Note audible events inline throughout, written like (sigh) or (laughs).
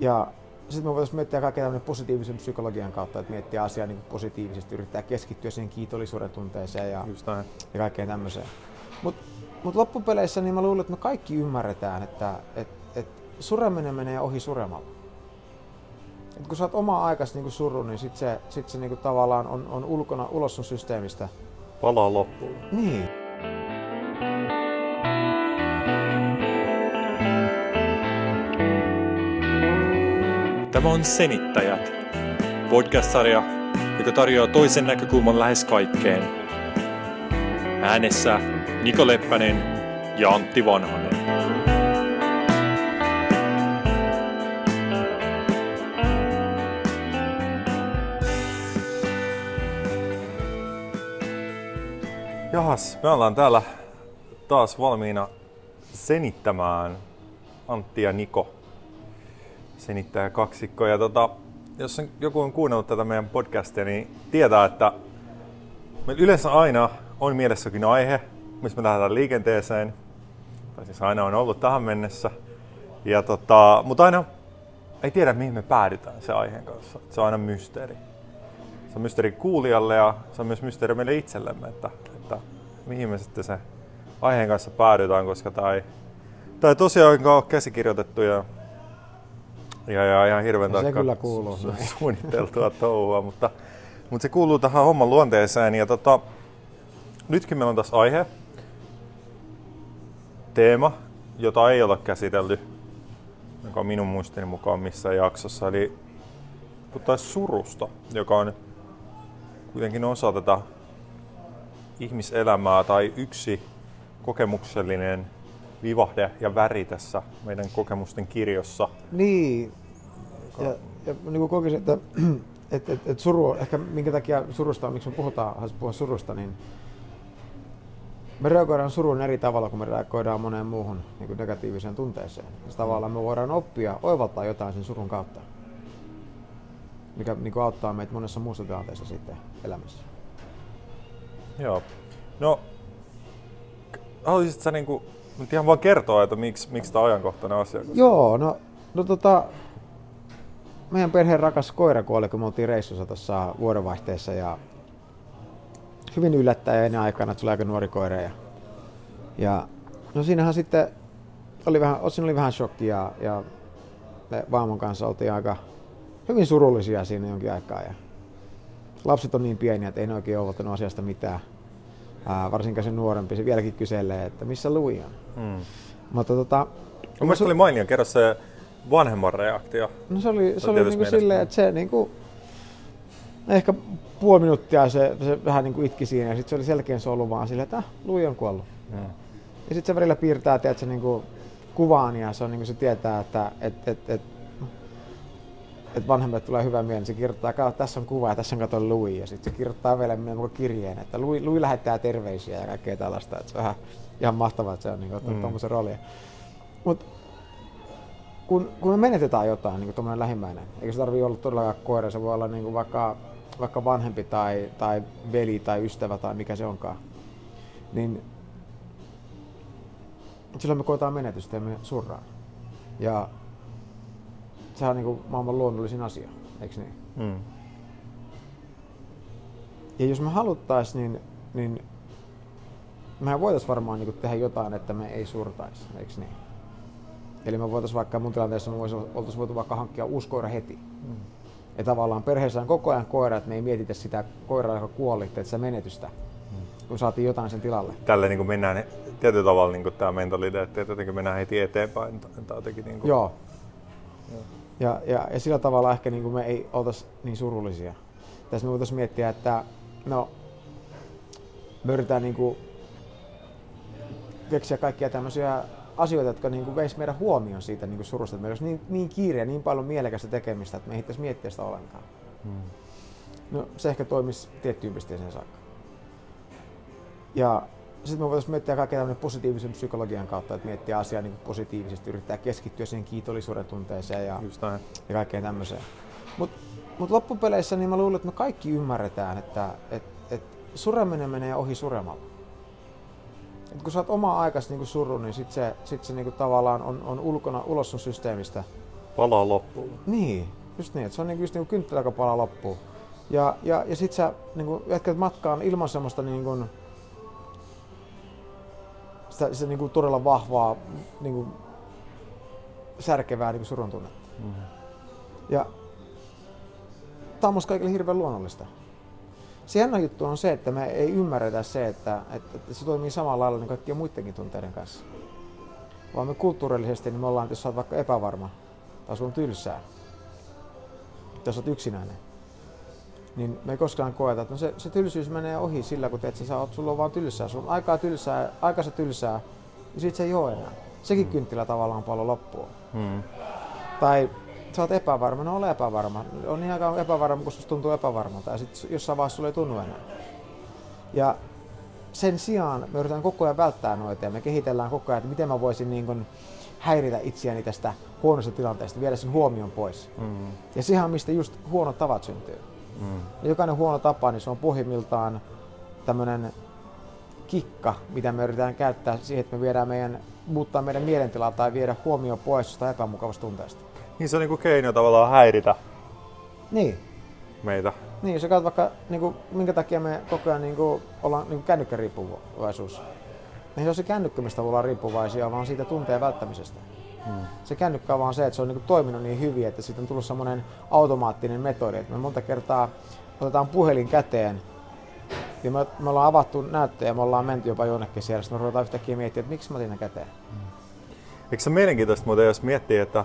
Ja sitten me voitaisiin miettiä kaikkea tämmöinen positiivisen psykologian kautta, että miettiä asiaa niin positiivisesti, yrittää keskittyä siihen kiitollisuuden tunteeseen ja, ja kaikkeen tämmöiseen. Mutta mut loppupeleissä niin mä luulen, että me kaikki ymmärretään, että et, et sureminen menee ohi suremalla. Et kun sä oot oma aikas niin suru, niin sit se, sit se niin tavallaan on, on ulkona, ulos sun systeemistä. Palaa loppuun. Niin. On Senittäjät, podcast-sarja, joka tarjoaa toisen näkökulman lähes kaikkeen. Äänessä Niko Leppänen ja Antti Vanhanen. Jahas, me ollaan täällä taas valmiina senittämään Antti ja Niko senittäjä kaksikko. Ja tota, jos on, joku on kuunnellut tätä meidän podcastia, niin tietää, että meillä yleensä aina on mielessäkin aihe, missä me lähdetään liikenteeseen. Tai siis aina on ollut tähän mennessä. Ja tota, mutta aina ei tiedä, mihin me päädytään se aiheen kanssa. Se on aina mysteeri. Se on mysteeri kuulijalle ja se on myös mysteeri meille itsellemme, että, että mihin me sitten se aiheen kanssa päädytään, koska tämä ei, tämä ei tosiaan ole käsikirjoitettu ja ja, ja ihan hirveän se tarkkaan kyllä kuuluu su- (laughs) suunniteltua touhua, mutta, mutta se kuuluu tähän homman luonteeseen. Ja tota, nytkin meillä on tässä aihe, teema, jota ei ole käsitelty, joka on minun muistini mukaan missään jaksossa. Eli puhuttaisiin surusta, joka on kuitenkin osa tätä ihmiselämää tai yksi kokemuksellinen vivahde ja väri tässä meidän kokemusten kirjossa. Niin. Ja, ja niin kuin kokisin, että (clears throat) et, et, et suru, ehkä minkä takia surusta, miksi me puhutaan, puhua surusta, niin me reagoidaan suruun eri tavalla kuin me reagoidaan moneen muuhun niin kuin negatiiviseen tunteeseen. Ja tavallaan me voidaan oppia, oivaltaa jotain sen surun kautta, mikä niin kuin auttaa meitä monessa muussa tilanteessa sitten elämässä. Joo. No, k- haluaisit sä niinku, nyt ihan vaan kertoa, että miksi, miksi tämä ajankohtainen asia? Joo, no, no tota, meidän perheen rakas koira kuoli, kun me oltiin reissussa tuossa vuodenvaihteessa ja hyvin yllättäen aikana, että aika nuori koira. Ja, ja no siinähän sitten oli vähän, siinä oli vähän shokki ja, me vaimon kanssa oltiin aika hyvin surullisia siinä jonkin aikaa. Ja lapset on niin pieniä, että ei ne oikein ouvottanut asiasta mitään. Ää, varsinkaan se nuorempi, se vieläkin kyselee, että missä Lui on. Hmm. Mutta tota, Mun mielestä oli mainio kerro se vanhemman reaktio. No se oli, se Se oli niinku silleen, että se niinku, ehkä puoli minuuttia se, se vähän niinku itki siinä ja sitten se oli selkeän solu vaan silleen, että ah, Lui on kuollut. Hmm. Ja sitten se välillä piirtää tiedätkö, niinku kuvaan ja se, on, niinku, se tietää, että et, et, et, et vanhemmat tulee hyvä mieli, niin se kirjoittaa, että tässä on kuva ja tässä on kato Lui. Ja sitten se kirjoittaa vielä kirjeen, että Lui, Lui lähettää terveisiä ja kaikkea tällaista. Että se on ihan, ihan mahtavaa, että se on niinku, ottanut Mm. mm. tuommoisen roolin. Mut kun, kun me menetetään jotain, niin kuin lähimmäinen, eikä se tarvitse olla todellakaan koira, se voi olla niin kuin vaikka, vaikka vanhempi tai, tai veli tai ystävä tai mikä se onkaan, niin silloin me koetaan menetystä ja me surraan. Ja sehän on niin kuin maailman luonnollisin asia, eikö niin? Hmm. Ja jos me haluttais, niin, niin mehän voitais varmaan niin tehdä jotain, että me ei surtaisi, eikö niin? Eli me voitais vaikka mun tilanteessa me vois, oltais voitu vaikka hankkia uusi koira heti. Mm. Ja tavallaan perheessä on koko ajan koira, että me ei mietitä sitä koiraa, joka kuoli, että sitä menetystä, kun saatiin jotain sen tilalle. Tällä niin mennään tietyllä tavalla niin tämä mentaliteetti, että jotenkin mennään heti eteenpäin. Tai jotenkin niin kuin, Joo. Ja, ja, ja sillä tavalla ehkä niin kuin me ei oltaisi niin surullisia. Tässä me voitaisiin miettiä, että no, me yritetään niin kuin keksiä kaikkia tämmöisiä asioita, jotka niin kuin veisi meidän huomioon siitä niin kuin surusta. Että meillä olisi niin, niin kiire ja niin paljon mielekästä tekemistä, että me ei ehtiisi miettiä sitä ollenkaan. Hmm. No se ehkä toimisi tiettyyn pisteeseen saakka. Ja sitten me voitaisiin miettiä kaikkea tämmöinen positiivisen psykologian kautta, että miettiä asiaa niin kuin positiivisesti, yrittää keskittyä siihen kiitollisuuden tunteeseen ja, ja kaikkeen tämmöiseen. Mutta mut loppupeleissä niin mä luulen, että me kaikki ymmärretään, että et, et sureminen menee ohi suremalla. Et kun sä oot oma aikas niin suru, niin sit se, sit se niin tavallaan on, on ulkona, ulos sun systeemistä. Palaa loppuun. Niin, just niin, että se on niinku just niinku kynttilä, joka palaa loppuun. Ja, ja, ja sit sä niinku, jatkat matkaan ilman semmoista niinku, sitä, sitä niinku todella vahvaa niinku, särkevää niinku surun tunnetta. Mm. Ja tää on musta kaikille hirveän luonnollista. Se jännä juttu on se, että me ei ymmärretä se, että, että, että se toimii samalla lailla niin kaikkien muidenkin tunteiden kanssa. Vaan me kulttuurillisesti niin me ollaan, että jos sä oot vaikka epävarma tai sulla on tylsää, tai sä oot yksinäinen, niin me ei koskaan koeta, että no se, se tylsyys menee ohi sillä, kun teet, sä oot, sulla on vaan tylsää, sulla on aikaa tylsää, aikansa tylsää, ja sit se ei oo enää. Sekin kynttilä tavallaan paljon loppuu. Mm. Tai sä oot epävarma, no ole epävarma. On niin aika epävarma, kun susta tuntuu epävarmalta ja sitten jossain vaiheessa sulle ei tunnu enää. Ja sen sijaan me yritetään koko ajan välttää noita ja me kehitellään koko ajan, että miten mä voisin niin kun häiritä itseäni tästä huonosta tilanteesta, viedä sen huomion pois. Mm. Ja sehän on mistä just huonot tavat syntyy. Mm. Jokainen huono tapa, niin se on pohjimmiltaan tämmöinen kikka, mitä me yritetään käyttää siihen, että me viedään meidän, muuttaa meidän mielentilaa tai viedä huomio pois jostain epämukavasta tunteesta. Niin se on niinku keino tavallaan häiritä Niin, meitä. Niin, sä katsot vaikka, niin kuin, minkä takia me koko ajan niin kuin, ollaan niin kännykkäriippuvaisuus. Ei se ole se kännykkä, mistä ollaan riippuvaisia, vaan siitä tunteen välttämisestä. Mm. Se kännykkä on vaan se, että se on niin toiminut niin hyvin, että siitä on tullut semmoinen automaattinen metodi. Että me monta kertaa otetaan puhelin käteen ja me, me ollaan avattu näyttöjä ja me ollaan menty jopa jonnekin siellä. Sitten me ruvetaan yhtäkkiä miettimään, että miksi mä otin ne käteen. Eikö se mielenkiintoista muuten, jos miettii, että,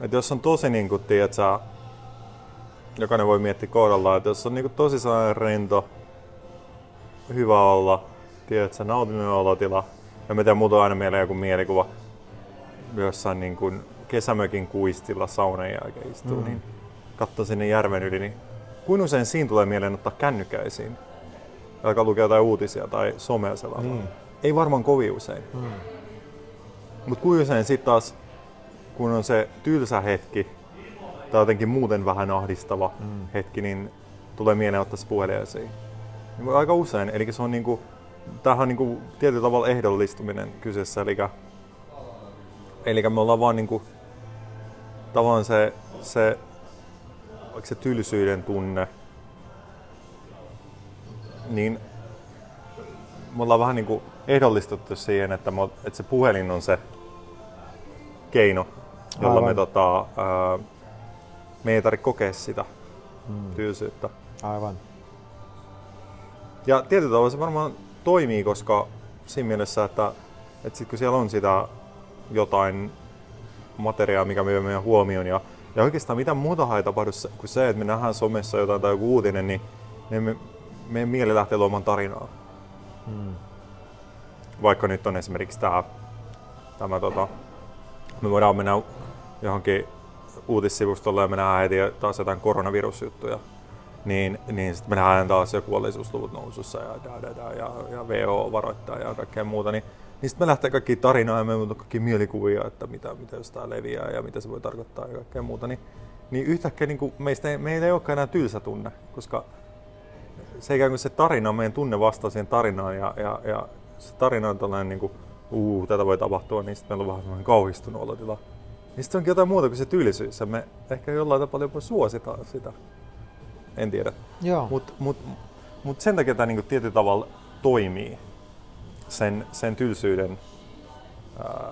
että jos on tosi niin kuin, tiedät, sä, jokainen voi miettiä kohdallaan, että jos on niin kuin, tosi sellainen rento, hyvä olla, tiedät, sä nautinen olotila, ja mitä muuta aina mieleen joku mielikuva, jossain niin kuin kesämökin kuistilla saunan jälkeen istuu, Mm. mm. niin katsoo sinne järven yli, niin kuin usein siinä tulee mieleen ottaa kännykkä esiin? Ja Alkaa lukea jotain uutisia tai somea selata. Niin. Ei varmaan kovin usein. Mm. Mutta kuin usein sitten taas, kun on se tylsä hetki, tai jotenkin muuten vähän ahdistava Mm. mm. hetki, niin tulee mieleen ottaa se puhelin esiin. Niin aika usein, eli se on niinku, tämähän on niinku tietyllä tavalla ehdollistuminen kyseessä, eli, eli me ollaan vaan niinku, tavallaan se, se, vaikka se tylsyyden tunne, niin me ollaan vähän niinku ehdollistettu siihen, että, me, että se puhelin on se keino, jolla Aivan. me, tota, ää, me ei tarvitse kokea sitä Mm. tylsyyttä. Aivan. Ja tietyllä tavalla se varmaan toimii, koska siinä mielessä, että, että sit kun siellä on sitä jotain materiaa, mikä vie meidän huomioon ja, ja oikeastaan mitä muuta ei tapahdu kuin se, että me nähdään somessa jotain tai joku uutinen, niin, niin me, meidän mieli lähtee luomaan tarinaa. Mm. Vaikka nyt on esimerkiksi tämä, tämä tota, me voidaan mennä johonkin uutissivustolle ja me nähdään heti taas jotain koronavirusjuttuja. Niin, niin sitten me nähdään taas jo kuolleisuusluvut nousussa ja, da, da, ja, ja WHO varoittaa ja kaikkea muuta. Niin, niin sitten me lähtee kaikki tarinaa ja me on kaikki mielikuvia, että mitä, mitä jos tämä leviää ja mitä se voi tarkoittaa ja kaikkea muuta. Niin, niin yhtäkkiä niin kuin meistä ei, meillä ei olekaan enää tylsä tunne, koska se ikään kuin se tarina, meidän tunne vastaa siihen tarinaan ja, ja, ja se tarina on tällainen niin kuin, uu, tätä voi tapahtua, niin sitten meillä on vähän semmoinen kauhistunut olotila. Niin sitten onkin jotain muuta kuin se tyylisyys ja me ehkä jollain tapaa jopa suositaan sitä. En tiedä. Mutta mut, mut sen takia tämä niinku tietyllä tavalla toimii sen, sen tylsyyden ää,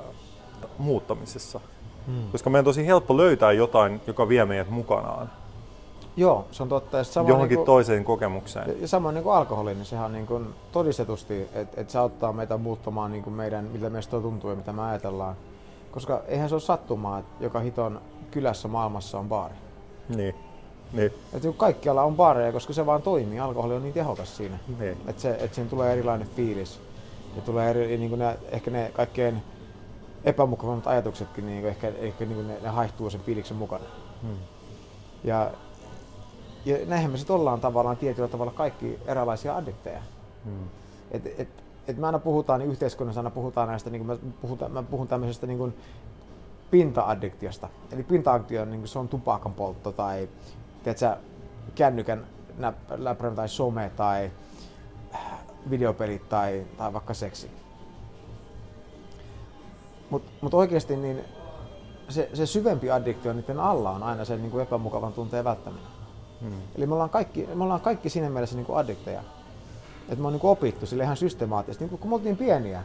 muuttamisessa. Mm. Koska meidän on tosi helppo löytää jotain, joka vie meidät mukanaan Joo, se on totta. Ja sama johonkin niinku- toiseen kokemukseen. Ja, samoin niin kuin alkoholi, niin sehän on niin kuin todistetusti, että et se auttaa meitä muuttamaan niin kuin meidän, miltä meistä tuntuu ja mitä me ajatellaan. Koska eihän se ole sattumaa, että joka hiton kylässä maailmassa on baari. Niin. Niin. Että kaikkialla on baareja, koska se vaan toimii. Alkoholi on niin tehokas siinä. Niin. Että se, et siinä tulee erilainen fiilis. Ja tulee eri, niin kuin ne, ehkä ne kaikkein epämukavammat ajatuksetkin, niin kuin ehkä, ehkä niin kuin ne, ne haihtuu sen fiiliksen mukana. Hmm. Ja, ja näinhän me sitten ollaan tavallaan tietyllä tavalla kaikki erilaisia addikteja. Hmm. Et, et, et me aina puhutaan, niin yhteiskunnassa aina puhutaan näistä, niin kuin mä, puhutaan, mä puhun tämmöisestä niin kuin pinta-addiktiosta. Eli pinta-addiktio on, niin kuin se on tupakan poltto tai tiedätkö, kännykän läppärä tai some tai videopelit tai, tai vaikka seksi. Mutta mut oikeasti niin se, se syvempi addiktio niiden alla on aina sen niin kuin epämukavan tunteen välttäminen. Hmm. Eli me ollaan kaikki, me ollaan kaikki siinä mielessä niin kuin addikteja. Että me on niin kuin opittu sille ihan systemaattisesti. Niin kuin, kun me oltiin pieniä,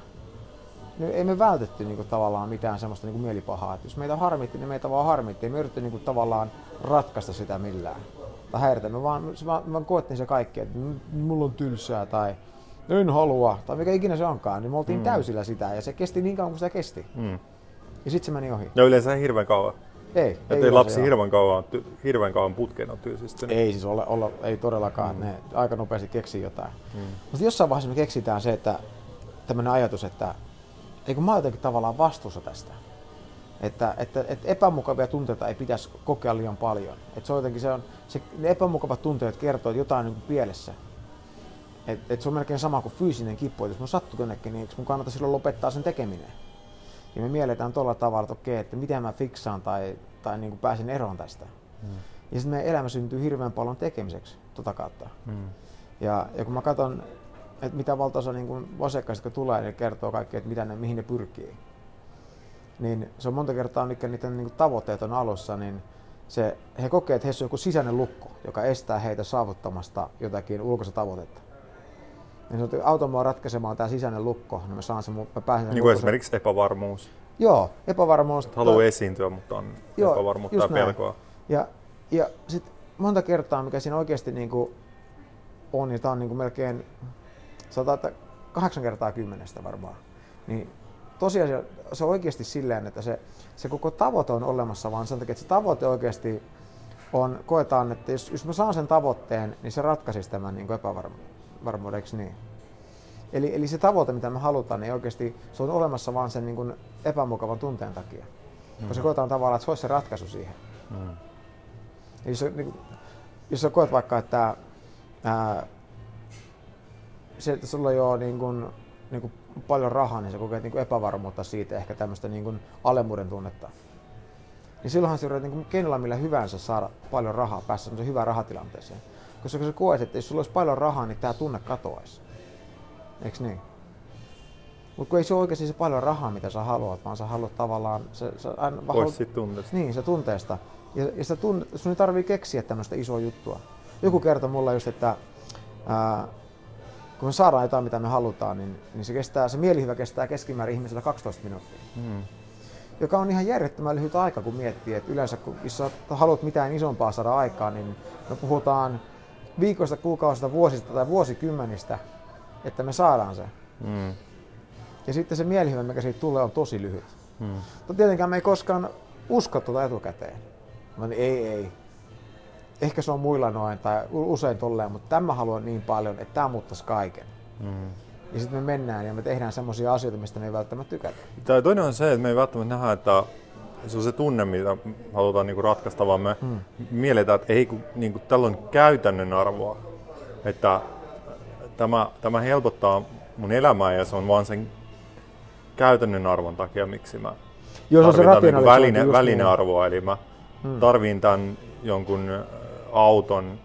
niin ei me vältetty niin kuin, tavallaan mitään semmoista niin kuin mielipahaa. Että jos meitä harmitti, niin meitä vaan harmitti. Ei me yritetty niin kuin, tavallaan ratkaista sitä millään. Tai häiritä. Me vaan, me me vaan koettiin se kaikki, että mulla on tylsää tai en halua, tai mikä ikinä se onkaan, niin me oltiin mm. täysillä sitä ja se kesti niin kauan kuin sitä kesti. Mm. Ja sitten se meni ohi. Ja yleensä hirveän kauan. Ei. Että ei lapsi hirveän kauan, ty, hirveän kauan putkeen on tylsistynyt. Ei siis olla, olla ei todellakaan. Mm. Ne aika nopeasti keksii jotain. Mm. Mutta jossain vaiheessa me keksitään se, että tämmöinen ajatus, että eikö mä jotenkin tavallaan vastuussa tästä. Että, että, että epämukavia tunteita ei pitäisi kokea liian paljon. Että se on jotenkin se on, se, ne epämukavat tunteet kertoo, että jotain on niin pielessä. Et, et se on melkein sama kuin fyysinen kippu, että jos mun sattuu jonnekin, niin mun kannattaa silloin lopettaa sen tekeminen. Ja me mielletään tuolla tavalla, että okei, että miten mä fiksaan tai, tai niin kuin pääsen eroon tästä. Hmm. Ja sitten meidän elämä syntyy hirveän paljon tekemiseksi tota kautta. Hmm. Ja, ja kun mä katson, että mitä valtaosa niin asiakkaista tulee, niin kertoo kaikki, että mitä ne, mihin ne pyrkii. Niin se on monta kertaa, mikä niiden niin tavoitteet on alussa, niin se, he kokee, että heissä on joku sisäinen lukko, joka estää heitä saavuttamasta jotakin ulkoista tavoitetta niin se auto ratkaisemaan tämä sisäinen lukko, niin mä saan sen, mä pääsen Niin kuin esimerkiksi epävarmuus. Joo, epävarmuus. Et haluaa esiintyä, mutta on joo, epävarmuutta ja pelkoa. Ja, ja sitten monta kertaa, mikä siinä oikeasti niin kuin on, niin tämä on niin kuin melkein, sanotaan, että kahdeksan kertaa kymmenestä varmaan, niin tosiaan se on oikeasti silleen, että se, se koko tavoite on olemassa, vaan sen takia, että se tavoite oikeasti on, koetaan, että jos, jos mä saan sen tavoitteen, niin se ratkaisisi tämän niin epävarmuuden varmuudeksi niin. Eli, eli se tavoite, mitä me halutaan, niin oikeasti se on olemassa vain sen niin kuin epämukavan tunteen takia. Mm. Koska koetaan tavallaan, että se olisi se ratkaisu siihen. Mm. Eli jos, niin, jos sä koet vaikka, että ää, se, että sulla ei ole niin kuin, niin kuin paljon rahaa, niin sä kokeet niin kuin epävarmuutta siitä, ehkä tämmöistä niin kuin alemmuuden tunnetta. Niin silloinhan sä yrität niin keinolla millä hyvänsä saada paljon rahaa, päästä hyvään rahatilanteeseen. Koska sä koet, että jos sulla olisi paljon rahaa, niin tämä tunne katoaisi. Eiks niin? Mutta kun ei se ole oikeasti se paljon rahaa, mitä sä haluat, vaan sä haluat tavallaan... Se, sä aina, Pois siitä tunteesta. Niin, se tunteesta. Ja, ja sitä tunne, sun ei tarvii keksiä tämmöistä isoa juttua. Joku kertoi mulle just, että ää, kun me saadaan jotain, mitä me halutaan, niin, niin se, kestää, se mielihyvä kestää keskimäärin ihmisellä 12 minuuttia. Hmm. Joka on ihan järjettömän lyhyt aika, kun miettii, että yleensä kun jos sä haluat mitään isompaa saada aikaan, niin me puhutaan viikoista, kuukausista, vuosista tai vuosikymmenistä, että me saadaan se. Mm. Ja sitten se mielihyvä, mikä siitä tulee, on tosi lyhyt. Mm. Mutta tietenkään me ei koskaan usko tuota etukäteen. Mä niin, ei, ei. Ehkä se on muilla noin tai usein tolleen, mutta tämä haluan niin paljon, että tämä muuttaisi kaiken. Mm. Ja sitten me mennään ja me tehdään semmoisia asioita, mistä me ei välttämättä tykätä. Tämä toinen on se, että me ei välttämättä nähdä, että se on se tunne, mitä halutaan niinku ratkaista, vaan me hmm. mielletään, että ei, kun, niinku, tällä on käytännön arvoa. Että tämä, tämä helpottaa mun elämää ja se on vaan sen käytännön arvon takia, miksi mä Joo, se tarvitaan niinku väline, niin. välinearvoa. Niin. Eli mä hmm. tarviin tämän jonkun auton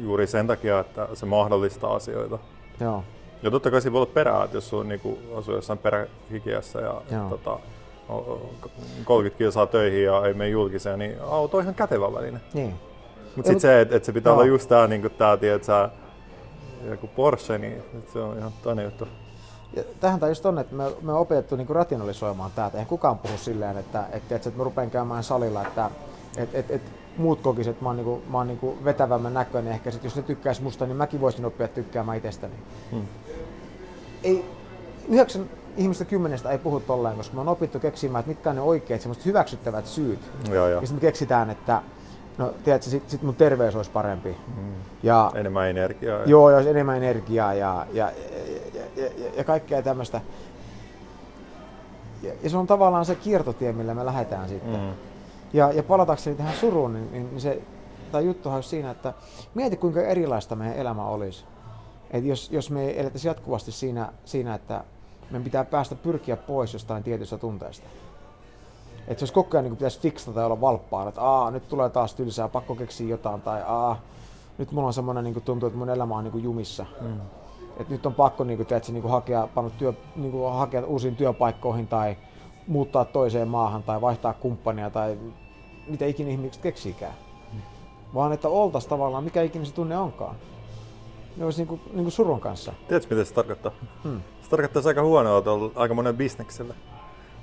juuri sen takia, että se mahdollistaa asioita. Joo. Ja totta kai siinä voi olla perää, että jos sun niinku, asuu jossain perähikiässä ja tota, 30 kilsaa töihin ja ei mene julkiseen, niin auto on ihan kätevä väline. Niin. Mutta sitten se, että et se pitää no. olla just tää, niin tää, tiedät, joku Porsche, niin se on ihan toinen juttu. Ja tähän tai just on, että me, me on opettu niin rationalisoimaan tätä. Eihän kukaan puhu silleen, että, että, että, että mä rupean käymään salilla, että että, että, että muut kokisivat, että mä oon, niinku, mä oon niinku vetävämmän näköinen. Ehkä sit, jos ne tykkäis musta, niin mäkin voisin oppia tykkäämään itsestäni. Hmm. Ei, yhdeksän ihmistä kymmenestä ei puhu tolleen, koska me on opittu keksimään, että mitkä on ne oikeat, semmoiset hyväksyttävät syyt. Joo, joo. Ja sitten me keksitään, että no tiedätkö, sit, sit mun terveys olisi parempi. Mm. Ja, enemmän energiaa. Ja... Joo, olisi enemmän energiaa ja, ja, ja, ja, ja, ja kaikkea tämmöistä. Ja, ja, se on tavallaan se kiertotie, millä me lähdetään sitten. Mm. Ja, ja palatakseni tähän suruun, niin, niin se tämä juttuhan olisi siinä, että mieti kuinka erilaista meidän elämä olisi. Et jos, jos me elettäisiin jatkuvasti siinä, siinä että meidän pitää päästä pyrkiä pois jostain tietystä tunteesta. Että jos koko ajan niin pitäisi fiksata tai olla valppaan, että Aa, nyt tulee taas tylsää, pakko keksiä jotain, tai Aa, nyt mulla on semmoinen niin tuntuu, että mun elämä on niin jumissa. Mm. Et nyt on pakko niin kuin, teetkö, niin kuin hakea, panna työ, niin kuin, hakea uusiin työpaikkoihin tai muuttaa toiseen maahan tai vaihtaa kumppania tai mitä ikinä ihmiset keksikään. Vaan että oltaisiin tavallaan mikä ikinä se tunne onkaan. Ne olisi niinku, niinku surun kanssa. Tiedätkö mitä se tarkoittaa? Hmm. Se tarkoittaa aika huonoa tuolla aika monen bisnekselle.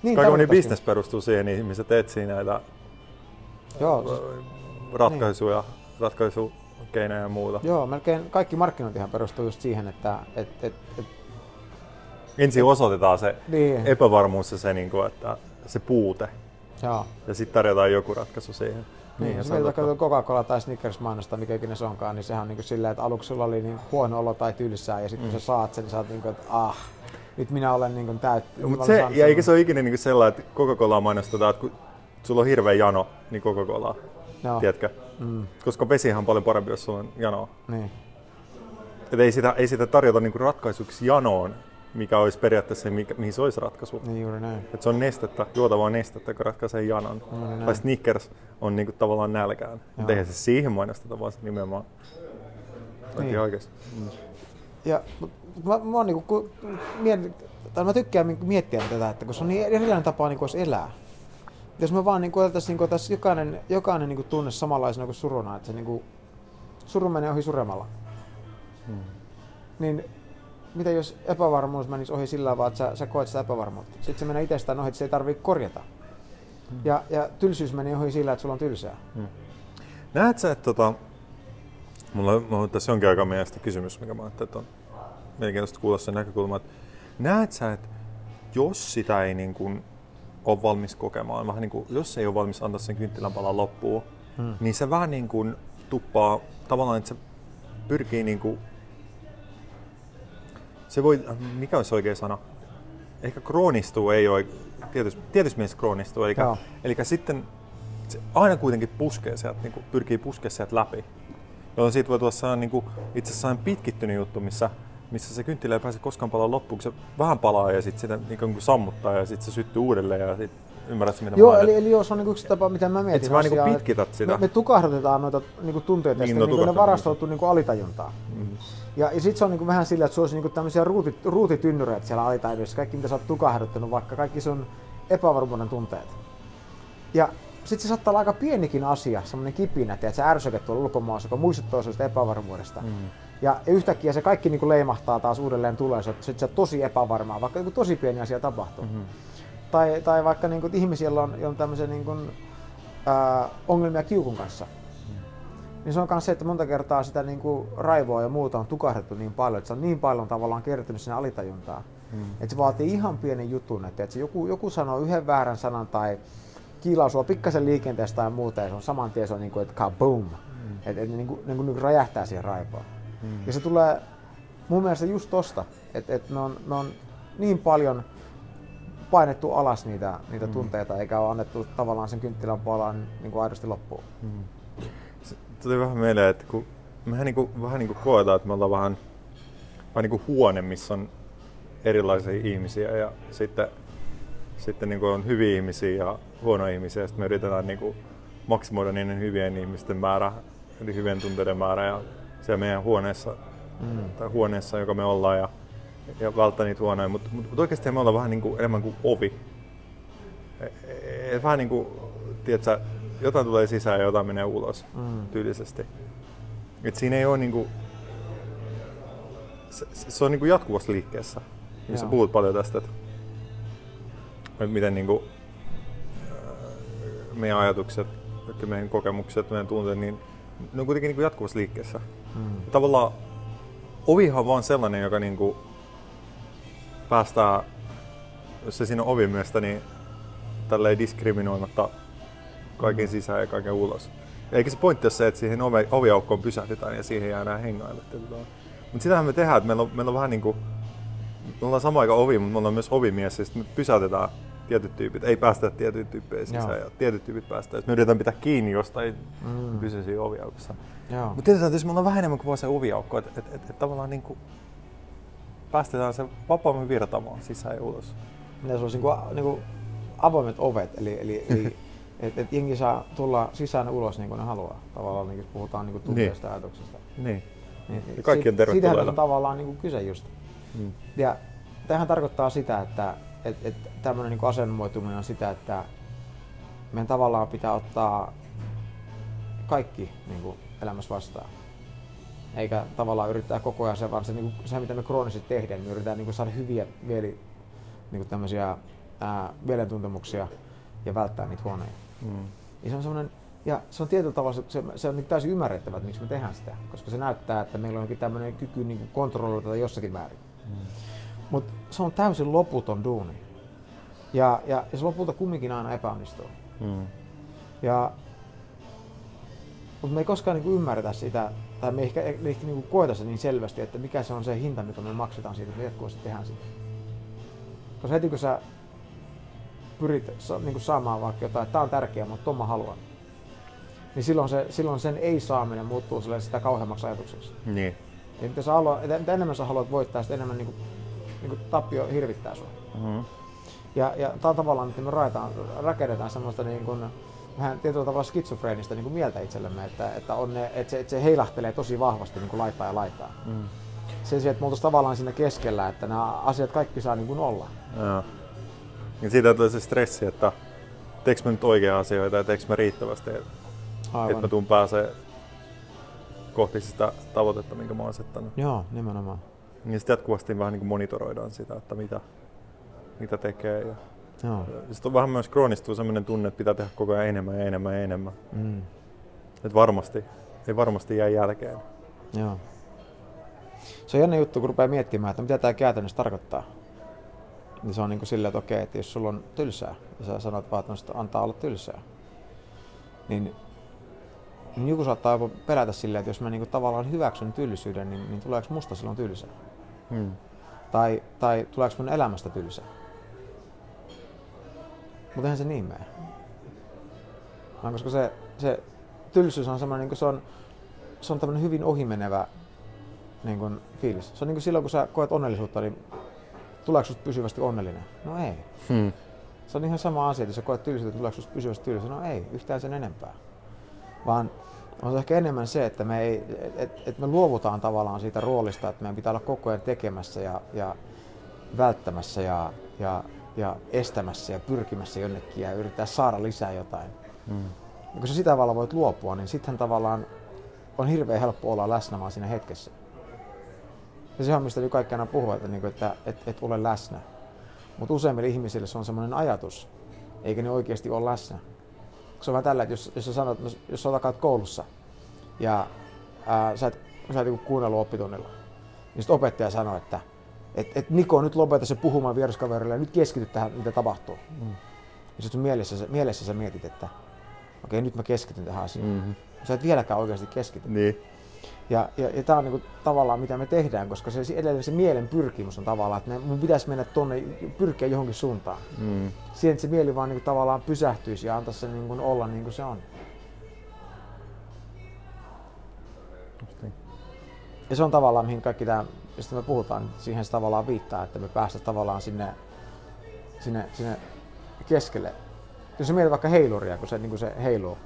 Niin, aika moni bisnes perustuu siihen, niin ihmiset etsii näitä Joo, siis, ratkaisuja, ratkaisukeinoja ja muuta. joo, melkein kaikki markkinointihan perustuu just siihen, että et, et, et, Ensin osoitetaan se niin, epävarmuus ja se, niin kuin, että se puute. joo. Ja sitten tarjotaan joku ratkaisu siihen. Niin, meiltä totta. katsoo Coca-Cola tai Snickers mainosta, mikä ikinä se onkaan, niin sehän on niin silleen, että aluksi sulla oli niin huono olo tai tylsää ja sitten Mm. kun sä saat sen, niin sä oot niin kuin, että ah, nyt minä olen niin täyttä. Mutta se, ja eikä se ole ikinä niin sellainen, että Coca-Colaa mainostetaan, että kun sulla on hirveä jano, niin Coca-Colaa, Joo. tiedätkö? Mm, Koska vesihan on paljon parempi, jos sulla on janoa. niin. Et ei, sitä, ei sitä tarjota niinku ratkaisuksi janoon, mikä olisi periaatteessa se, mikä, mihin se olisi ratkaisu. niin juuri näin. Et se on nestettä, juotavaa nestettä, joka ratkaisee janon. Juuri näin. Tai Snickers on niinku tavallaan nälkään. Joo. Eihän se siihen mainosteta, vaan se nimenomaan. Niin. Niin. oikeasti. Mm. Ja mä, mä, oon niinku, ku, mietin, tai mä tykkään niinku miettiä tätä, että kun se on niin erilainen tapa niinku elää. Jos me vaan niinku otettaisiin niinku, tässä jokainen, jokainen niinku tunne samanlaisena kuin suruna, että se niinku, suru menee ohi suremalla. Mm. Niin mitä jos epävarmuus menisi ohi sillä vaan, että sä, sä koet sitä epävarmuutta. Sitten se menee itsestään ohi, että se ei tarvitse korjata. Ja, ja tylsyys menee ohi sillä, että sulla on tylsää. Näet sä, että tota, mulla, on- mulla on tässä jonkin aikaa mielestä kysymys, mikä mä ajattelin, että on mielenkiintoista kuulla sen näkökulma, että näet sä, että jos sitä ei niin kuin ole valmis kokemaan, vähän niin kuin, jos ei ole valmis antaa sen kynttilän palan loppuun, Hmm. niin se vähän niin kuin tuppaa tavallaan, että se pyrkii niin kuin, se voi, mikä olisi oikea sana? Ehkä kroonistuu ei ole, tietysti, tietysti mielessä kroonistuu, eli, Joo. eli sitten se aina kuitenkin puskee sieltä, niin kuin, pyrkii puskemaan sieltä läpi. Jolloin siitä voi tulla sellainen, niin kuin, itse asiassa pitkittynyt juttu, missä, missä se kynttilä ei pääse koskaan palaa loppuun, kun se vähän palaa ja sitten sitä niin kuin sammuttaa ja sitten se syttyy uudelleen ja sitten ymmärrät mitä Joo, eli, eli joo, se on niinku yksi tapa, mitä mä mietin. Et sä vaan että pitkität sitä. Me, me tukahdutetaan noita niinku tunteita, Niin, niin, no niin, niin ne varastoutuu niinku alitajuntaan. Mm. Ja, ja sitten se on niinku vähän sillä, että se olisi niinku tämmöisiä ruutit, ruutitynnyreitä siellä alitajuudessa, kaikki mitä sä oot tukahduttanut, vaikka kaikki sun epävarmuuden tunteet. Ja sitten se saattaa olla aika pienikin asia, semmoinen kipinä, että sä ärsyke tuolla ulkomaassa, joka muistuttaa sinusta epävarmuudesta. Mm. Ja yhtäkkiä se kaikki niinku leimahtaa taas uudelleen tulee, että sit sä oot tosi epävarmaa, vaikka joku tosi pieni asia tapahtuu. Mhm. Tai, tai vaikka niinku, ihmisillä on, on tämmöisiä niinku, ää, ongelmia kiukun kanssa. Niin se on myös se, että monta kertaa sitä niinku, raivoa ja muuta on tukahdettu niin paljon, että se on niin paljon tavallaan kertynyt sinne alitajuntaan. Mm. Että se vaatii ihan pienen jutun, että, että joku, joku sanoo yhden väärän sanan tai kiilaa sua pikkasen liikenteestä tai muuta ja se on saman tien se on niin kuin, että kaboom. Mm. Että et, niin kuin, niin kuin räjähtää siihen raivoon. Mm. Ja se tulee mun mielestä just tosta, että, että me, on, me on niin paljon painettu alas niitä, niitä mm. tunteita eikä ole annettu tavallaan sen kynttilän palaan niin kuin aidosti loppuun. Mm. Tuli vähän mieleen, että kun mehän niinku, vähän niinku koetaan, että me ollaan vähän, vähän niinku huone, missä on erilaisia ihmisiä ja sitten, sitten niinku on hyviä ihmisiä ja huonoja ihmisiä ja sitten me yritetään niinku maksimoida niiden hyvien ihmisten määrä, eli hyvien tunteiden määrä ja siellä meidän huoneessa, Mm. tai huoneessa, joka me ollaan ja, ja välttää niitä huonoja, mutta mut, mut oikeasti me ollaan vähän niinku enemmän kuin ovi. E- e- vähän niin kuin, tiedätkö, jotain tulee sisään ja jotain menee ulos Mm. tyylisesti. Et siinä ei ole niinku, se, se on niinku jatkuvassa liikkeessä. Ja sä Joo. puhut paljon tästä, että, että miten niinku, meidän ajatukset, kaikki meidän kokemukset, meidän tunteet, niin ne on kuitenkin niinku jatkuvassa liikkeessä. Mm. Tavallaan ovihan on vaan sellainen, joka niinku päästää, jos se siinä on ovimiestä, niin tälleen diskriminoimatta kaiken sisään ja kaiken ulos. Eikä se pointti ole se, että siihen ovi, oviaukkoon pysähdytään ja siihen jäädään hengaille. Mutta sitähän me tehdään, että meillä on, meillä on vähän niin kuin, me ollaan sama aika ovi, mutta me ollaan myös ovimies, ja sitten me pysäytetään tietyt tyypit, ei päästä tiettyjä tyyppejä sisään Joo. ja tietyt tyypit päästään. Sitten me yritetään pitää kiinni jostain Mm. mm. pysyä siinä oviaukossa. Mutta että jos me ollaan vähän enemmän kuin vaan se oviaukko, että et, et, et tavallaan niin kuin päästetään se vapaammin virtaamaan sisään ja ulos. Mitä se olisi niin kuin, niin kuin avoimet ovet, eli, eli, eli (laughs) että et jengi saa tulla sisään ja ulos niin kuin ne haluaa. Tavallaan niin, jos puhutaan niin kuin tunteista ja ajatuksista. Niin. Niin, Ja kaikki on tervetulleita. Siitähän on tavallaan niin kuin kyse just. Mm. Ja tämähän tarkoittaa sitä, että et, et tämmöinen niin asennoituminen on sitä, että meidän tavallaan pitää ottaa kaikki niin kuin elämässä vastaan. Eikä tavallaan yrittää koko ajan se, vaan se, niin kuin, se mitä me kroonisesti tehdään, niin me yritetään niin kuin saada hyviä mieli, niin kuin tämmöisiä ää, mielentuntemuksia ja välttää niitä huonoja. Mm. Ja se on semmoinen, ja se on tietyllä tavalla se, se, on niin täysin ymmärrettävää, että miksi me tehdään sitä, koska se näyttää, että meillä on jokin tämmöinen kyky niin kontrolloida tätä jossakin määrin. Mm. Mutta se on täysin loputon duuni. Ja, ja, ja se lopulta kumminkin aina epäonnistuu. Mm. Ja, mutta me ei koskaan niin ymmärretä sitä, tai me ehkä, ehkä niin koeta se niin selvästi, että mikä se on se hinta, mitä me maksetaan siitä, että me jatkuvasti tehdään sitä. Koska heti kun sä pyrit niin kuin saamaan vaikka jotain, että tämä on tärkeää, mutta tuon mä haluan, niin silloin, se, silloin sen ei-saaminen muuttuu sitä kauheammaksi ajatukseksi. Niin. Ja mitä, sä haluat, mitä enemmän sä haluat voittaa, sitä enemmän niin kuin, niin kuin tappio hirvittää sua. Mm-hmm. Ja, ja tämä on tavallaan, että me raetaan, rakennetaan semmoista niin kuin, vähän tietyllä tavalla skitsofreenista niin kuin mieltä itsellemme, että, että, on ne, että, se, että se heilahtelee tosi vahvasti niin kuin laittaa ja laittaa. Mm. Sen sijaan, että me tavallaan siinä keskellä, että nämä asiat kaikki saa niin kuin olla. Ja. Ja siitä tulee se stressi, että teekö mä nyt oikea asioita ja teekö mä riittävästi, että mä tuun pääsee kohti sitä tavoitetta, minkä mä oon asettanut. Joo, nimenomaan. Ja sitten jatkuvasti vähän niin kuin monitoroidaan sitä, että mitä, mitä tekee. Ja, Joo. sitten on vähän myös kroonistuu sellainen tunne, että pitää tehdä koko ajan enemmän ja enemmän ja enemmän. Mm. Että varmasti, ei varmasti jää jälkeen. Joo. Se on jännä juttu, kun rupeaa miettimään, että mitä tämä käytännössä tarkoittaa. Niin se on niin kuin silleen, että okei, että jos sulla on tylsää ja sä sanot vaan, että antaa olla tylsää, niin niin joku saattaa jopa pelätä silleen, että jos mä niinku tavallaan hyväksyn tylsyyden, niin, niin tuleeko musta silloin tylsää? Hmm. Tai, tai tuleeko mun elämästä tylsää? Mutta eihän se niin mene. Vaan koska se, se tylsyys on semmoinen, niin se on, se on tämmöinen hyvin ohimenevä niin kuin, fiilis. Se on niin kuin silloin, kun sä koet onnellisuutta, niin tuleeko susta pysyvästi onnellinen? No ei. Hmm. Se on ihan sama asia, että jos sä koet tylsyyttä, tuleeko susta pysyvästi tylsä? No ei, yhtään sen enempää vaan on se ehkä enemmän se, että me, ei, et, et me luovutaan tavallaan siitä roolista, että meidän pitää olla koko ajan tekemässä ja, ja välttämässä ja, ja, ja estämässä ja pyrkimässä jonnekin ja yrittää saada lisää jotain. Mm. Ja kun sä sitä tavalla voit luopua, niin sitten tavallaan on hirveän helppo olla läsnä vaan siinä hetkessä. Ja se on, mistä kaikki aina puhuvat, että, niin että et, et ole läsnä. Mutta useimmille ihmisille se on semmoinen ajatus, eikä ne oikeasti ole läsnä se on vähän tällä, että jos, jos sä sanot, jos sä koulussa ja ää, sä et, sä et niinku kuunnellut oppitunnilla, niin sitten opettaja sanoo, että et, et Niko, nyt lopeta se puhumaan vieraskaverille ja nyt keskity tähän, mitä tapahtuu. Mm. Ja sitten mielessä, mielessä sä mietit, että okei, okay, nyt mä keskityn tähän asiaan. Mm-hmm. Sä et vieläkään oikeasti keskity. Niin. Ja, ja, ja tämä on niinku tavallaan mitä me tehdään, koska se edelleen se mielen pyrkimys on tavallaan, että mun pitäisi mennä tuonne, pyrkiä johonkin suuntaan. Mm. Siihen, että se mieli vaan niinku tavallaan pysähtyisi ja antaisi sen niinku olla niin kuin se on. Niin. Ja se on tavallaan, mihin kaikki tämä, mistä me puhutaan, niin siihen se tavallaan viittaa, että me päästään tavallaan sinne, sinne, sinne keskelle. Jos sä mietit vaikka heiluria, kun se, niin kuin se heiluu,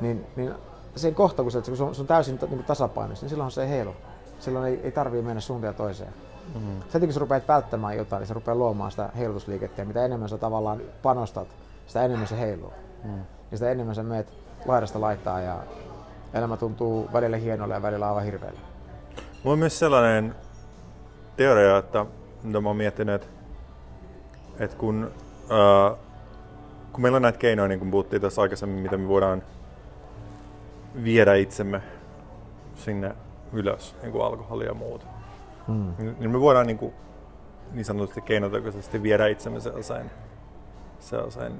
niin, niin sen kohta, kun se, kun se on, se on täysin niin tasapainossa, niin silloin se ei heilu. Silloin ei, ei tarvii mennä suuntaan toiseen. Mm-hmm. Sitten kun sä rupeat välttämään jotain, niin se rupeaa luomaan sitä heilutusliikettä. Ja mitä enemmän sä tavallaan panostat, sitä enemmän se heiluu. Mm. Ja sitä enemmän sä meet laidasta laittaa ja elämä tuntuu välillä hienolle ja välillä aivan hirveälle. Mulla on myös sellainen teoria, että mitä mä oon miettinyt, että, että kun, äh, kun meillä on näitä keinoja, niin kuin puhuttiin tässä aikaisemmin, mitä me voidaan viedä itsemme sinne ylös, niin kuin alkoholia ja muuta. Hmm. Niin me voidaan niin, kuin, niin sanotusti keinotekoisesti viedä itsemme sellaiseen, sellaiseen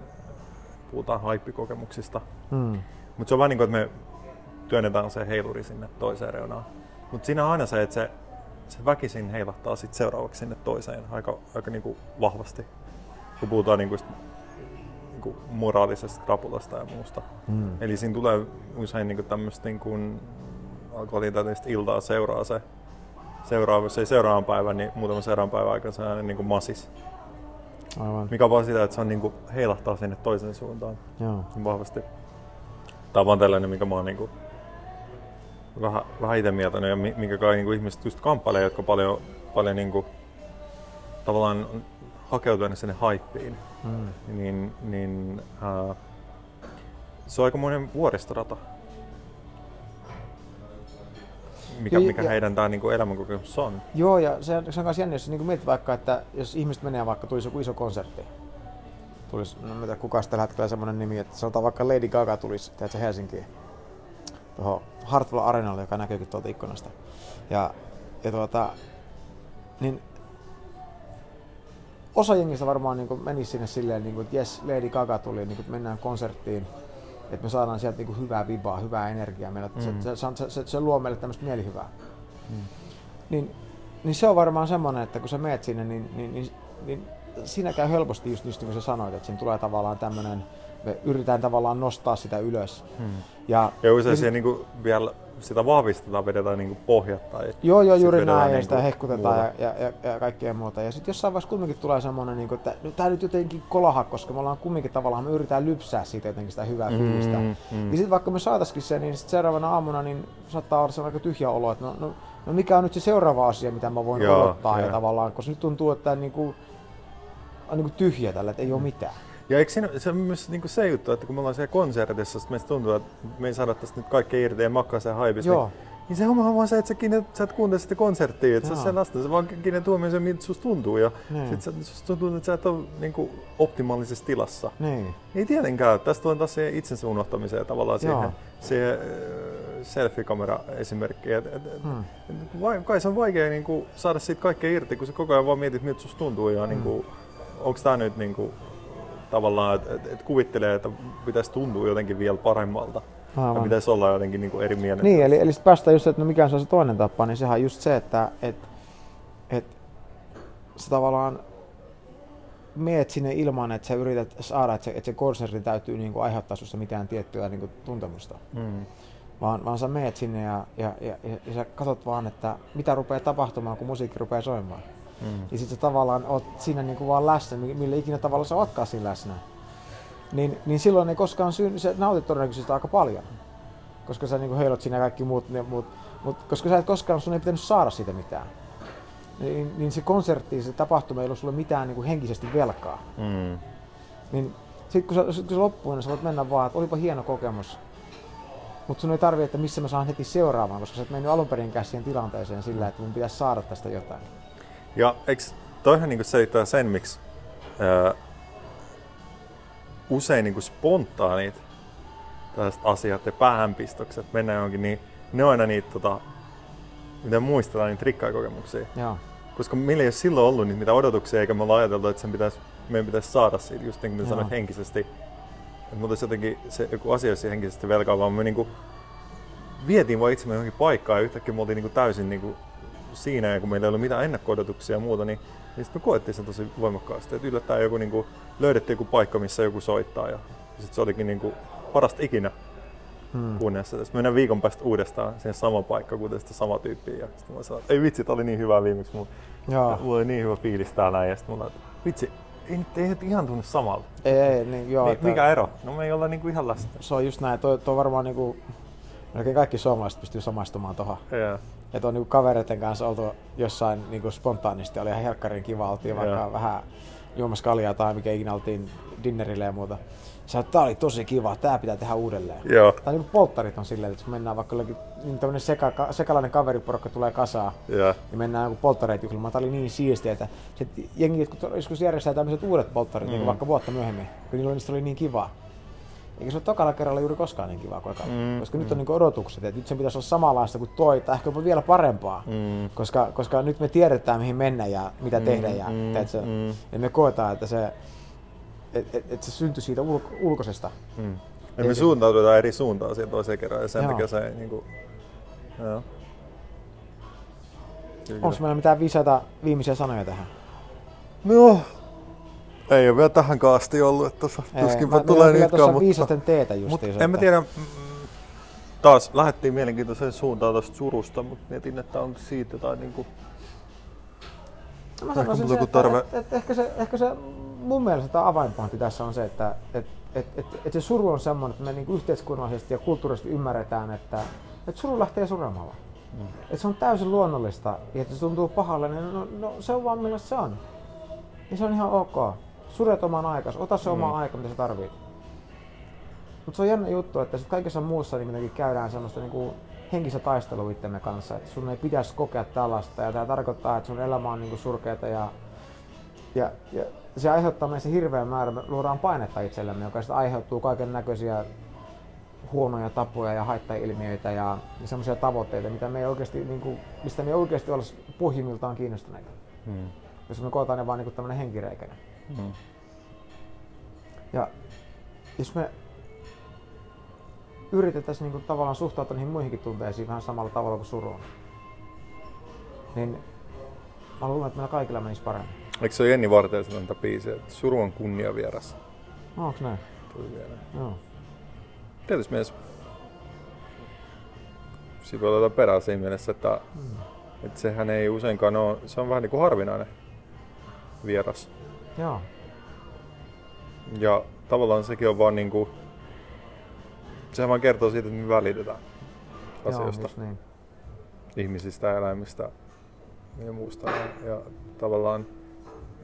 puhutaan haippikokemuksista. Hmm. Mutta se on vähän niin kuin, että me työnnetään se heiluri sinne toiseen reunaan. Mutta siinä on aina se, että se, se väkisin heilahtaa sit seuraavaksi sinne toiseen aika, aika niin kuin vahvasti. Kun puhutaan niin kuin kuin moraalisesta krapulasta ja muusta. Mm. Eli siinä tulee usein niin tämmöistä niin kuin alkoholitäyteistä iltaa seuraa se, seuraava, se ei seuraavan päivän, niin muutaman seuraavan päivän aikana se niin kuin masis. Aivan. Mikä on vaan sitä, että se on niin kuin heilahtaa sinne toisen suuntaan Joo. Niin vahvasti. Tämä on vaan tällainen, mikä mä oon niin kuin vähän, vähän itse mieltänyt ja minkä kai niin kuin ihmiset just kamppailee, jotka paljon, paljon niin kuin, tavallaan hakeutua sinne haippiin, Mm. niin, niin äh, se on aikamoinen vuoristorata. Mikä, Ja- mikä ja- heidän tämä niinku elämänkokemus on. Joo, ja se, se on myös jännä, jos niin mietit vaikka, että jos ihmiset menee vaikka tulisi joku iso konsertti, tulisi, no mitä kuka tällä hetkellä semmoinen nimi, että sanotaan vaikka Lady Gaga tulisi, tiedätkö, Helsinkiin, tuohon Hartwell Arenalle, joka näkyykin tuolta ikkunasta. Ja, ja tuota, niin osa jengistä varmaan niin menisi sinne silleen, niin kuin, että jes, Lady Gaga tuli, niin kuin, mennään konserttiin, että me saadaan sieltä niin kuin, hyvää vibaa, hyvää energiaa. Meillä, Mm. se, se, se, se, se, luo meille tämmöistä mielihyvää. Niin, niin se on varmaan semmoinen, että kun sä meet sinne, niin, niin, niin, niin siinä käy helposti just, just niin kuin sä sanoit, että siinä tulee tavallaan tämmöinen, me yritetään tavallaan nostaa sitä ylös. Hmm. Ja, Ja usein ja siihen niinku vielä sitä vahvistetaan, vedetään niinku pohjat tai Joo, joo, juuri näin, ja niinku sitä hehkutetaan muuta. ja, ja, ja, ja kaikkea muuta. Ja sitten jossain vaiheessa kumminkin tulee semmoinen, niin että no, tämä nyt jotenkin kolaha, koska me ollaan kumminkin tavallaan, me yritetään lypsää siitä jotenkin sitä hyvää Mm, fiilistä. mm. Ja sitten vaikka me saataisiin se, niin sit seuraavana aamuna niin saattaa olla aika tyhjä olo, että no, no, no, mikä on nyt se seuraava asia, mitä mä voin Joo, odottaa. Ja joo. tavallaan, koska nyt tuntuu, että niin kuin, on niin kuin tyhjä tällä, että ei Mm. ole mitään. Ja eikö siinä, se on myös niinku se juttu, että kun me ollaan siellä konsertissa, sit meistä tuntuu, että me ei saada tästä nyt kaikkea irti ja makkaa sen haipista. Joo. Niin, niin se homma on vaan se, että sä, sä et kuuntele sitä konserttia, että sä Joo. sen lasta, sä vaan kiinnit huomioon sen, miltä susta tuntuu. Ja Niin. sit sä, susta tuntuu, että sä et ole niinku optimaalisessa tilassa. Niin. Ei tietenkään, tästä tulee taas siihen itsensä unohtamiseen tavallaan Joo. siihen, siihen äh, selfie-kamera esimerkki. Et, et, Hmm. et kai se on vaikea niinku, saada siitä kaikkea irti, kun sä koko ajan vaan mietit, miltä susta tuntuu ja niinku, onko tämä nyt niinku, tavallaan, että et, et kuvittelee, että pitäisi tuntua jotenkin vielä paremmalta. Ja Aivan. pitäisi olla jotenkin niinku eri mieltä. Niin, eli, eli sitten päästään just, se, että no mikä se on se toinen tapa, niin sehän on just se, että et, et, sä tavallaan meet sinne ilman, että sä yrität saada, että se, että se konsertin täytyy niin kuin aiheuttaa susta mitään tiettyä niin kuin tuntemusta. Mm. Vaan, vaan sä meet sinne ja, ja, ja, ja, ja sä katsot vaan, että mitä rupeaa tapahtumaan, kun musiikki rupeaa soimaan. Mm. Ja sit sä tavallaan oot siinä niin kuin vaan läsnä, mi- millä ikinä tavalla sä ootkaan siinä läsnä. Niin, niin silloin ei koskaan synny, sä nautit todennäköisesti aika paljon. Koska sä niin kuin heilot siinä kaikki muut, ne, muut mut koska sä et koskaan, sun ei pitänyt saada siitä mitään. Niin, niin se konsertti, se tapahtuma ei ollut sulle mitään niin kuin henkisesti velkaa. Mm. Niin sit kun, sä, sit kun se loppuu, niin sä voit mennä vaan, että olipa hieno kokemus. Mutta sun ei tarvi, että missä mä saan heti seuraavaan, koska sä et mennyt alun perin siihen tilanteeseen sillä, että mun pitäisi saada tästä jotain. Ja eikö toihan niinku selittää sen, miksi ää, usein niinku spontaanit tällaiset asiat ja päähänpistokset mennään johonkin, niin ne on aina niitä, tota, mitä muistellaan, niitä rikkaikokemuksia. Joo. Koska meillä ei ole silloin ollut niitä mitä odotuksia, eikä me olla ajateltu, että sen pitäisi, meidän pitäisi saada siitä, just niin kuin sanoit henkisesti. Että me oltaisiin jotenkin se, joku asia olisi henkisesti velkaa, vaan me niinku vietiin vaan itsemme johonkin paikkaan ja yhtäkkiä me oltiin niinku täysin niinku siinä, ja kun meillä ei ollut mitään ennakko-odotuksia ja muuta, niin, niin sitten me koettiin sen tosi voimakkaasti. Että yllättäen joku niinku, löydettiin joku paikka, missä joku soittaa, ja, ja sitten se olikin niinku parasta ikinä Hmm. kuunnella sitä. Sitten mennään viikon päästä uudestaan siihen samaan paikkaan, kuten sitä sama tyyppiä. Ja sitten mä sanoin, että ei vitsi, tää oli niin hyvä viimeksi. Mulla, Joo. mulla oli niin hyvä fiilis täällä. Ja sitten mulla, että vitsi, ei nyt, ei nyt ihan tunnu samalta. Ei, ei, niin joo. Mi- että mikä ero? No me ei olla niinku ihan läsnä. Se on just näin. Tuo, tuo varmaan niinku, melkein kaikki suomalaiset pystyy samaistumaan tuohon. Yeah. Ja tuon niinku kavereiden kanssa oltu jossain niinku spontaanisti, oli ihan helkkarin kiva, oltiin vaikka Joo. vähän juomassa kaljaa tai mikä ikinä oltiin dinnerille ja muuta. Sä tää oli tosi kiva, tää pitää tehdä uudelleen. Joo. Tai niinku polttarit on silleen, että kun mennään vaikka jollekin, niin tämmönen seka, ka- sekalainen kaveriporukka tulee kasaan, Yeah. ja mennään joku polttareet juhlimaan. Tää oli niin siistiä, että sit jengi joskus järjestää tämmöiset uudet polttarit, mm. Mm. vaikka vuotta myöhemmin, kun niillä niistä oli niin kiva. Eikä se ole tokalla kerralla juuri koskaan niin kivaa kuin ekalla. Mm, Koska nyt mm. on niin odotukset, että nyt sen pitäisi olla samanlaista kuin toi, tai ehkä jopa vielä parempaa. Mm. Koska, koska nyt me tiedetään mihin mennä ja mitä Mm, tehdä ja, mm, teetkö, mm. ja me koetaan, että se, et, et, et se syntyy siitä ulko, ulkoisesta. Mm. Ja Ei me se- suuntaudutaan eri suuntaan siihen toiseen kerran ja sen Joo. takia se niinku... Joo. Kyllä, Onko meillä mitään viisaita viimeisiä sanoja tähän? No, ei ole vielä tähän asti ollut, että tuossa mä- tulee nytkään, mutta... viisasten teetä Mut justiinsa. en mä että- tiedä, mm, taas lähdettiin mielenkiintoiseen suuntaan tuosta surusta, mutta mietin, että onko siitä jotain niinku... Mä Ehkä se, joku että, tarve- et, et, ehkä, se, ehkä se mun mielestä tämä avainpointti tässä on se, että et, et, et, et se suru on semmoinen, että me niinku yhteiskunnallisesti ja kulttuurisesti ymmärretään, että et suru lähtee suremalla. Mm. Et se on täysin luonnollista ja että se tuntuu pahalle, niin no, no, se on vaan millaista se on. niin se on ihan ok. Suret oman aikas, ota se mm. oma aika, mitä sä tarvit. Mutta se on jännä juttu, että sit kaikessa muussa niin käydään semmoista niin henkistä taistelua itsemme kanssa, että sun ei pitäisi kokea tällaista ja tämä tarkoittaa, että sun elämä on niin surkeata ja, ja, ja se aiheuttaa meissä hirveän määrä, me luodaan painetta itsellemme, joka sitten aiheutuu kaiken näköisiä huonoja tapoja ja haittailmiöitä ja, ja semmoisia tavoitteita, mitä me ei oikeasti, niin kuin, mistä me ei oikeasti olla pohjimmiltaan kiinnostuneita. Hmm. Jos me koetaan ne vaan niin tämmöinen henkireikäinen. Hmm. Ja jos me yritettäisiin niin kuin, tavallaan suhtautua niihin muihinkin tunteisiin vähän samalla tavalla kuin suruun, niin mä luulen, että meillä kaikilla menisi paremmin. Eikö se ole Jenni Vartijaisen biisi, että suru on kunnia vieras? No, onks näin? Tuli vielä. Joo. Tietysti mielessä siinä voi perää siinä mielessä, että, mm. että sehän ei useinkaan ole, se on vähän niin kuin harvinainen vieras. Joo. Ja tavallaan sekin on vaan niin kuin, sehän vaan kertoo siitä, että me välitetään asioista. Joo, niin. Ihmisistä, eläimistä ja muusta. Ja, tavallaan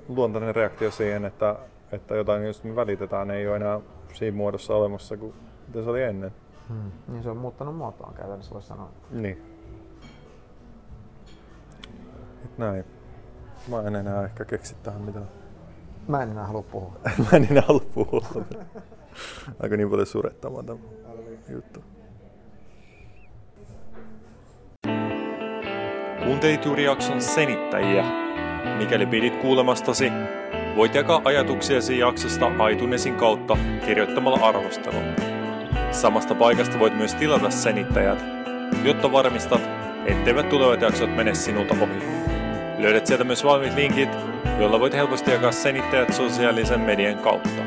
luontainen reaktio siihen, että, että jotain, jos me välitetään, ei ole enää siinä muodossa olemassa kuin mitä se oli ennen. Hmm. Niin se on muuttanut muotoaan käytännössä voisi sanoa. Niin. Et näin. Mä en enää ehkä keksi tähän mitään. Mä en enää halua puhua. (laughs) Mä en enää halua puhua. Aika niin paljon surettamaan tämä juttu. Kuuntelit juuri jakson senittäjiä. Mikäli pidit kuulemastasi, voit jakaa ajatuksiasi jaksosta iTunesin kautta kirjoittamalla arvostelun. Samasta paikasta voit myös tilata senittäjät, jotta varmistat, etteivät tulevat jaksot mene sinulta ohi. Löydät sieltä myös valmiit linkit, joilla voit helposti jakaa senittäjät sosiaalisen median kautta.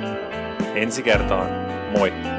Ensi kertaan, moi!